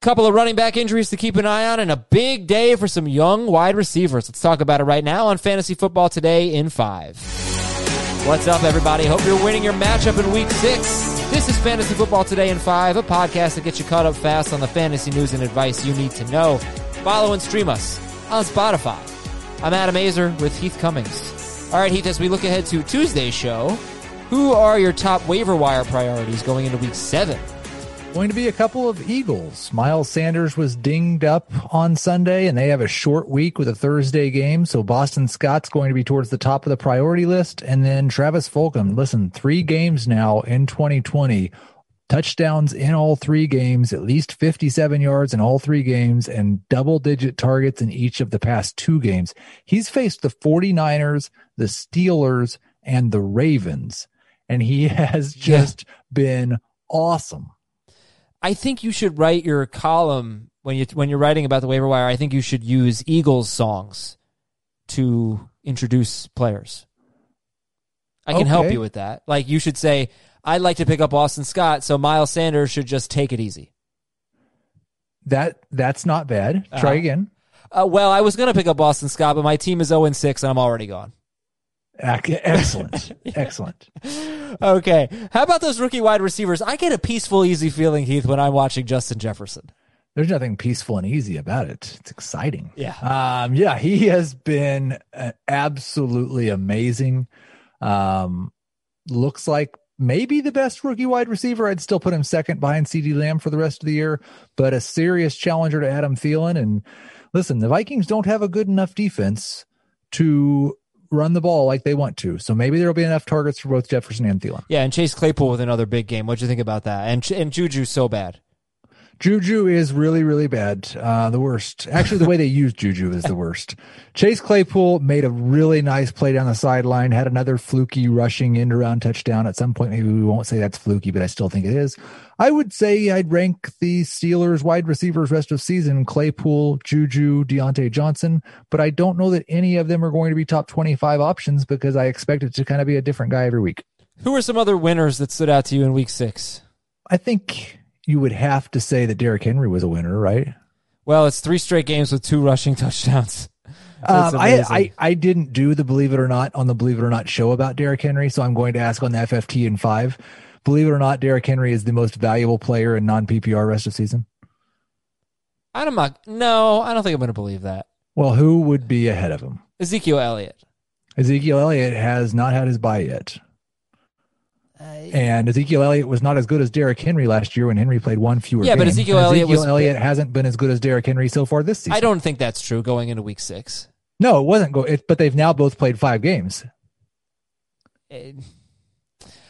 Couple of running back injuries to keep an eye on and a big day for some young wide receivers. Let's talk about it right now on Fantasy Football Today in 5. What's up, everybody? Hope you're winning your matchup in week six. This is Fantasy Football Today in 5, a podcast that gets you caught up fast on the fantasy news and advice you need to know. Follow and stream us on Spotify. I'm Adam Aizer with Heath Cummings. All right, Heath, as we look ahead to Tuesday's show, who are your top waiver wire priorities going into week seven? Going to be a couple of Eagles. Miles Sanders was dinged up on Sunday, and they have a short week with a Thursday game. So Boston Scott's going to be towards the top of the priority list. And then Travis Fulgham. Listen, three games now in 2020, touchdowns in all three games, at least 57 yards in all three games, and double digit targets in each of the past two games. He's faced the 49ers, the Steelers, and the Ravens, and he has just yeah. been awesome. I think you should write your column when you when you're writing about the waiver wire. I think you should use Eagles songs to introduce players. I can okay. help you with that. Like you should say, I'd like to pick up Boston Scott, so Miles Sanders should just take it easy. That that's not bad. Uh-huh. Try again. Uh, well, I was going to pick up Boston Scott, but my team is 0 6 and I'm already gone. Excellent. Excellent. Okay. How about those rookie wide receivers? I get a peaceful, easy feeling, Heath, when I'm watching Justin Jefferson. There's nothing peaceful and easy about it. It's exciting. Yeah. Um, yeah, he has been uh, absolutely amazing. Um, looks like maybe the best rookie wide receiver. I'd still put him second behind CeeDee Lamb for the rest of the year, but a serious challenger to Adam Thielen. And listen, the Vikings don't have a good enough defense to run the ball like they want to. So maybe there'll be enough targets for both Jefferson and Thielen. Yeah, and Chase Claypool with another big game. What'd you think about that? And and Juju's so bad. Juju is really, really bad. Uh, the worst. Actually, the way they use Juju is the worst. Chase Claypool made a really nice play down the sideline, had another fluky rushing end around touchdown. At some point, maybe we won't say that's fluky, but I still think it is. I would say I'd rank the Steelers wide receivers rest of season Claypool, Juju, Diontae Johnson, but I don't know that any of them are going to be top 25 options because I expect it to kind of be a different guy every week. Who are some other winners that stood out to you in week six? I think you would have to say that Derrick Henry was a winner, right? Well, it's three straight games with two rushing touchdowns. Um, I, I, I didn't do the believe it or not on the believe it or not show about Derrick Henry, so I'm going to ask on the FFT in five. Believe it or not, Derrick Henry is the most valuable player in non PPR rest of season. I don't No, I don't think I'm going to believe that. Well, who would be ahead of him? Ezekiel Elliott. Ezekiel Elliott has not had his bye yet. And Ezekiel Elliott was not as good as Derrick Henry last year when Henry played one fewer. Yeah, games. but Ezekiel Elliott was, Elliott hasn't been as good as Derrick Henry so far this season. I don't think that's true going into week six. No, it wasn't. Go, it, but they've now both played five games.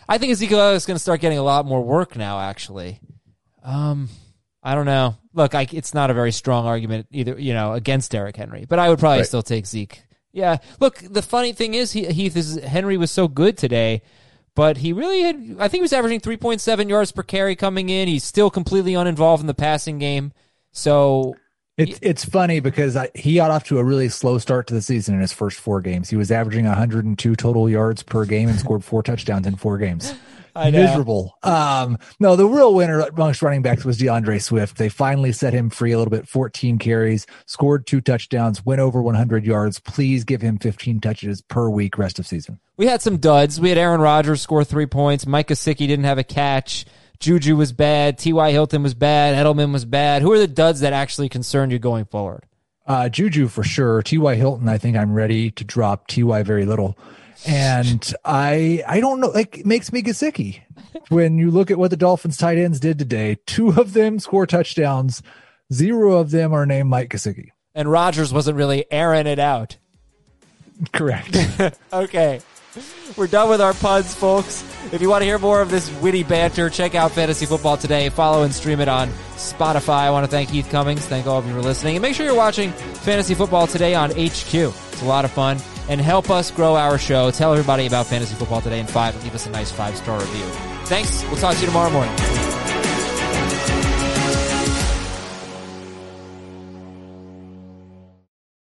I think Ezekiel is going to start getting a lot more work now. Actually, um, I don't know. Look, I, it's not a very strong argument either. You know, against Derrick Henry, but I would probably right. still take Zeke. Yeah. Look, the funny thing is, he, Heath is Henry was so good today but he really had, I think he was averaging 3.7 yards per carry coming in. He's still completely uninvolved in the passing game. So it's it's funny because I, he got off to a really slow start to the season in his first four games. He was averaging 102 total yards per game and scored four touchdowns in four games. Miserable. Um, no, the real winner amongst running backs was DeAndre Swift. They finally set him free a little bit. 14 carries, scored two touchdowns, went over 100 yards. Please give him 15 touches per week rest of season. We had some duds. We had Aaron Rodgers score three points. Mike Gesicki didn't have a catch. Juju was bad. T.Y. Hilton was bad. Edelman was bad. Who are the duds that actually concern you going forward? Uh, Juju for sure. T.Y. Hilton, I think I'm ready to drop T.Y. very little. And I, I don't know, like, it makes me Gesicki. when you look at what the Dolphins tight ends did today, two of them score touchdowns. Zero of them are named Mike Gesicki. And Rodgers wasn't really airing it out. Correct. okay. We're done with our puns, folks. If you want to hear more of this witty banter, check out Fantasy Football Today. Follow and stream it on Spotify. I want to thank Heath Cummings. Thank all of you for listening. And make sure you're watching Fantasy Football Today on HQ. It's a lot of fun. And help us grow our show. Tell everybody about Fantasy Football Today in five and leave us a nice five star review. Thanks. We'll talk to you tomorrow morning.